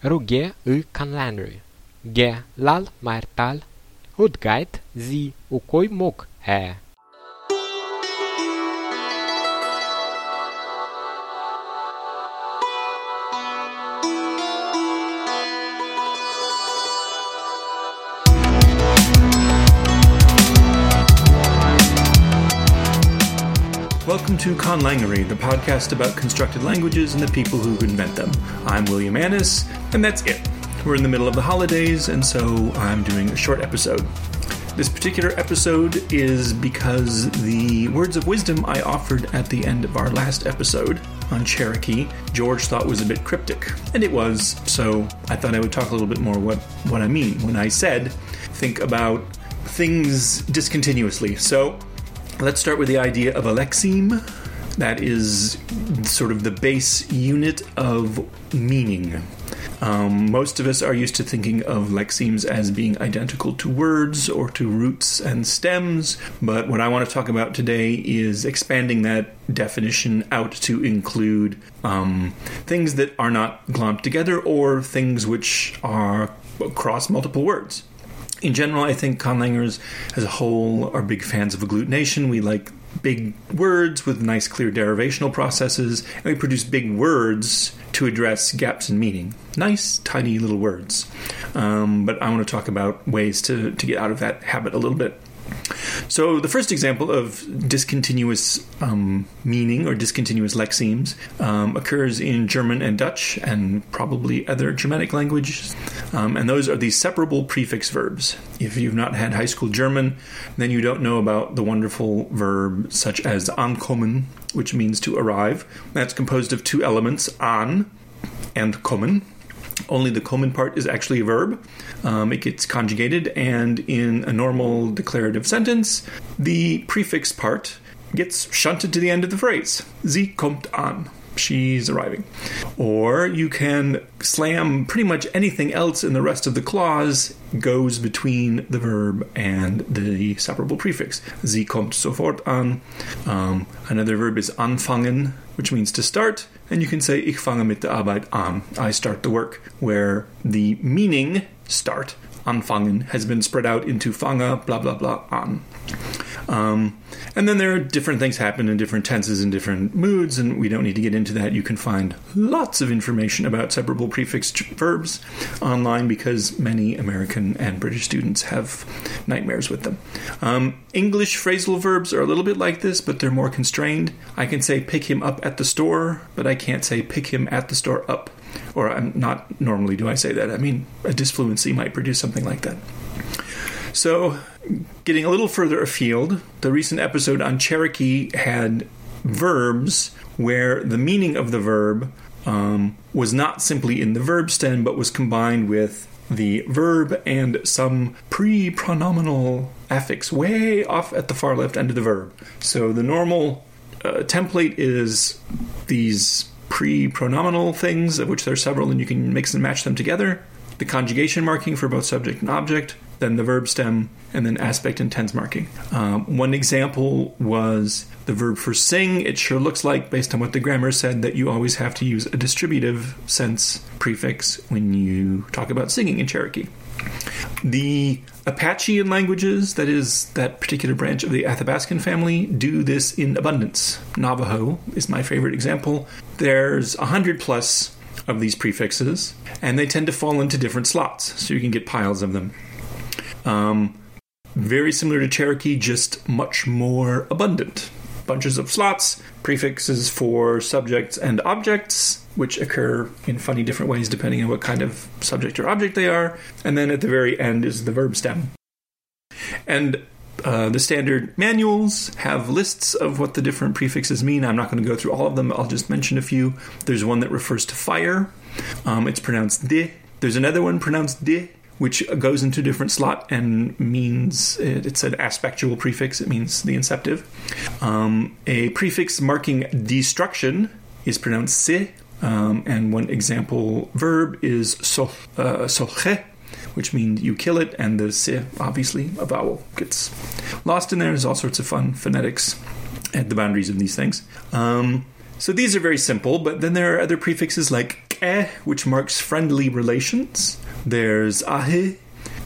Rugje ő kanlanő. Ge lal mártál, hudgájt zi okoj mok he. Welcome to Conlangery, the podcast about constructed languages and the people who invent them. I'm William Annis, and that's it. We're in the middle of the holidays, and so I'm doing a short episode. This particular episode is because the words of wisdom I offered at the end of our last episode on Cherokee, George thought was a bit cryptic, and it was, so I thought I would talk a little bit more what, what I mean when I said think about things discontinuously. So Let's start with the idea of a lexeme. That is sort of the base unit of meaning. Um, most of us are used to thinking of lexemes as being identical to words or to roots and stems, but what I want to talk about today is expanding that definition out to include um, things that are not glommed together or things which are across multiple words in general, I think conlangers as a whole are big fans of agglutination. We like big words with nice, clear derivational processes, and we produce big words to address gaps in meaning. Nice, tiny little words. Um, but I want to talk about ways to, to get out of that habit a little bit. So, the first example of discontinuous um, meaning or discontinuous lexemes um, occurs in German and Dutch and probably other Germanic languages. Um, and those are the separable prefix verbs. If you've not had high school German, then you don't know about the wonderful verb such as ankommen, which means to arrive. That's composed of two elements, an and kommen. Only the kommen part is actually a verb. Um, it gets conjugated, and in a normal declarative sentence, the prefix part gets shunted to the end of the phrase. Sie kommt an. She's arriving. Or you can slam pretty much anything else in the rest of the clause goes between the verb and the separable prefix. Sie kommt sofort an. Um, another verb is anfangen, which means to start. And you can say ich fange mit der Arbeit an. I start the work, where the meaning start anfangen has been spread out into fange blah blah blah an. Um, and then there are different things happen in different tenses and different moods, and we don't need to get into that. You can find lots of information about separable prefix verbs online because many American and British students have nightmares with them. Um, English phrasal verbs are a little bit like this, but they're more constrained. I can say pick him up at the store, but I can't say pick him at the store up. Or I'm not normally do I say that. I mean, a disfluency might produce something like that. So, getting a little further afield, the recent episode on Cherokee had verbs where the meaning of the verb um, was not simply in the verb stem, but was combined with the verb and some pre pronominal affix way off at the far left end of the verb. So, the normal uh, template is these pre pronominal things, of which there are several, and you can mix and match them together. The conjugation marking for both subject and object, then the verb stem, and then aspect and tense marking. Um, one example was the verb for sing. It sure looks like, based on what the grammar said, that you always have to use a distributive sense prefix when you talk about singing in Cherokee. The Apachean languages, that is, that particular branch of the Athabascan family, do this in abundance. Navajo is my favorite example. There's a hundred plus of these prefixes, and they tend to fall into different slots, so you can get piles of them. Um, very similar to Cherokee, just much more abundant. Bunches of slots, prefixes for subjects and objects, which occur in funny different ways depending on what kind of subject or object they are. And then at the very end is the verb stem. And uh, the standard manuals have lists of what the different prefixes mean. I'm not going to go through all of them, I'll just mention a few. There's one that refers to fire, um, it's pronounced de. There's another one pronounced de, which goes into a different slot and means it's an aspectual prefix, it means the inceptive. Um, a prefix marking destruction is pronounced se, um, and one example verb is so, uh, soche, which means you kill it, and the se, obviously, a vowel gets lost in there. There's all sorts of fun phonetics at the boundaries of these things. Um, so these are very simple, but then there are other prefixes like ke, which marks friendly relations. There's ahe,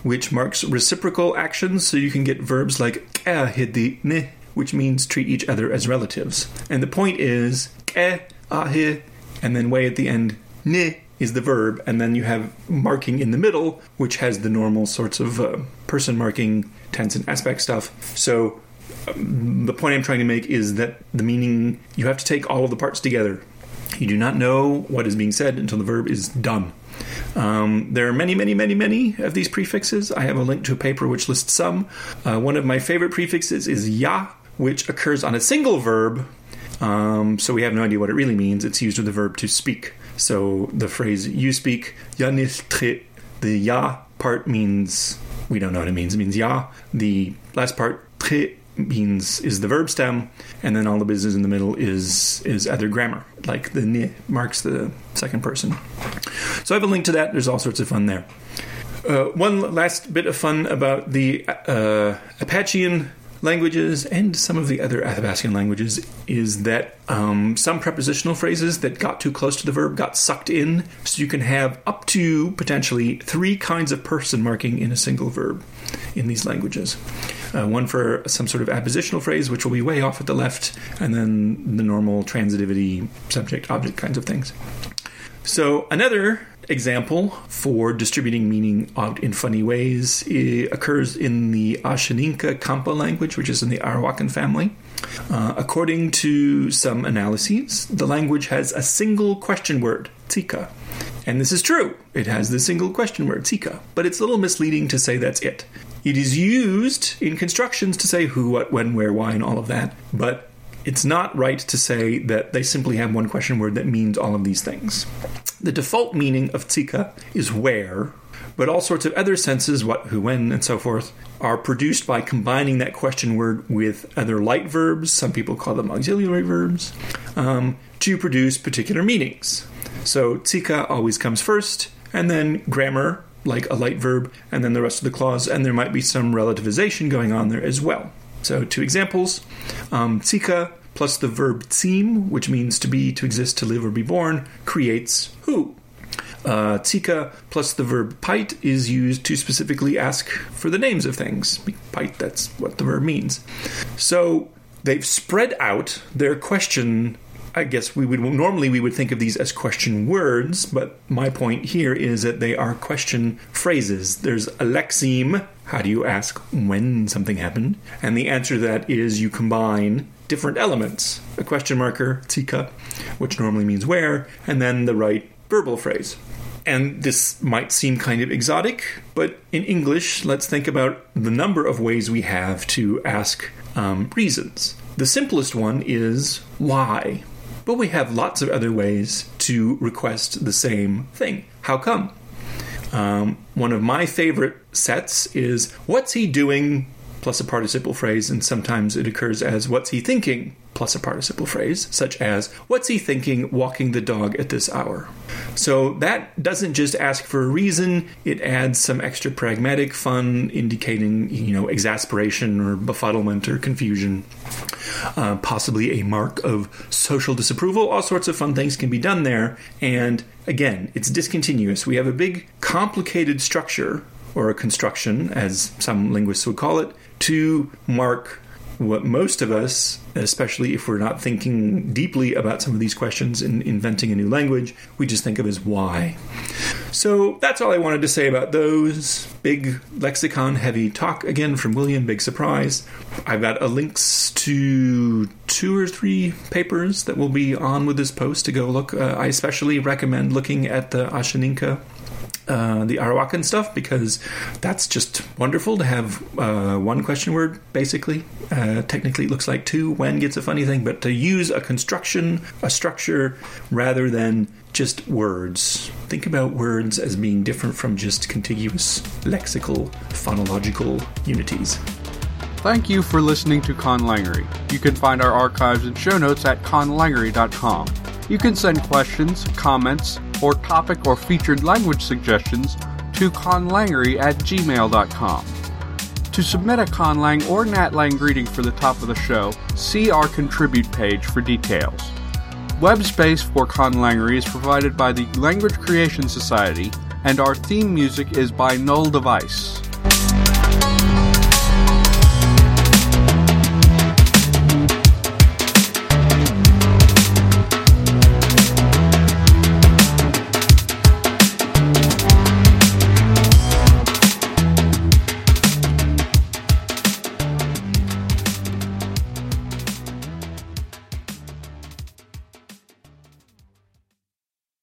which marks reciprocal actions, so you can get verbs like ne, which means treat each other as relatives. And the point is ke, ahe, and then way at the end, ne is the verb, and then you have marking in the middle, which has the normal sorts of uh, person marking, tense, and aspect stuff. So um, the point I'm trying to make is that the meaning, you have to take all of the parts together. You do not know what is being said until the verb is done. Um, there are many, many, many, many of these prefixes. I have a link to a paper which lists some. Uh, one of my favorite prefixes is ya, which occurs on a single verb. Um, so we have no idea what it really means. It's used with the verb to speak. So the phrase you speak, ya tre, the ya part means, we don't know what it means. It means ya. The last part, tre, means is the verb stem, and then all the business in the middle is is other grammar, like the ni marks the second person. So I have a link to that. There's all sorts of fun there. Uh, one last bit of fun about the uh, Apachean languages and some of the other Athabascan languages is that um, some prepositional phrases that got too close to the verb got sucked in, so you can have up to potentially three kinds of person marking in a single verb in these languages. Uh, one for some sort of appositional phrase, which will be way off at the left, and then the normal transitivity, subject, object kinds of things. So, another example for distributing meaning out in funny ways occurs in the Asheninca Campa language, which is in the Arawakan family. Uh, according to some analyses, the language has a single question word, tika. And this is true. It has the single question word, tika. But it's a little misleading to say that's it. It is used in constructions to say who, what, when, where, why, and all of that. But it's not right to say that they simply have one question word that means all of these things. The default meaning of tika is where, but all sorts of other senses, what, who, when, and so forth, are produced by combining that question word with other light verbs, some people call them auxiliary verbs, um, to produce particular meanings. So tika always comes first, and then grammar, like a light verb, and then the rest of the clause, and there might be some relativization going on there as well. So, two examples um, plus the verb tsim, which means to be, to exist, to live, or be born, creates who. Uh, plus the verb pite is used to specifically ask for the names of things. Pite, that's what the verb means. So they've spread out their question I guess we would normally we would think of these as question words, but my point here is that they are question phrases. There's a lexeme. How do you ask when something happened? And the answer to that is you combine different elements. A question marker, tika, which normally means where, and then the right verbal phrase. And this might seem kind of exotic, but in English, let's think about the number of ways we have to ask um, reasons. The simplest one is why. But we have lots of other ways to request the same thing. How come? Um, one of my favorite sets is What's he doing? plus a participle phrase, and sometimes it occurs as What's he thinking? Plus a participle phrase, such as What's he thinking walking the dog at this hour? So that doesn't just ask for a reason, it adds some extra pragmatic fun, indicating, you know, exasperation or befuddlement or confusion. Uh, possibly a mark of social disapproval. All sorts of fun things can be done there. And again, it's discontinuous. We have a big, complicated structure, or a construction, as some linguists would call it, to mark what most of us, especially if we're not thinking deeply about some of these questions in inventing a new language, we just think of as why. So that's all I wanted to say about those. Big lexicon heavy talk again from William, big surprise. I've got a links to two or three papers that will be on with this post to go look. Uh, I especially recommend looking at the Asheninca uh, the Arawakan stuff because that's just wonderful to have uh, one question word, basically. Uh, technically, it looks like two. When gets a funny thing, but to use a construction, a structure, rather than just words. Think about words as being different from just contiguous lexical, phonological unities. Thank you for listening to Conlangery. You can find our archives and show notes at conlangery.com. You can send questions, comments, or topic or featured language suggestions to conlangery at gmail.com. To submit a conlang or natlang greeting for the top of the show, see our contribute page for details. Web space for Conlangery is provided by the Language Creation Society, and our theme music is by Null Device.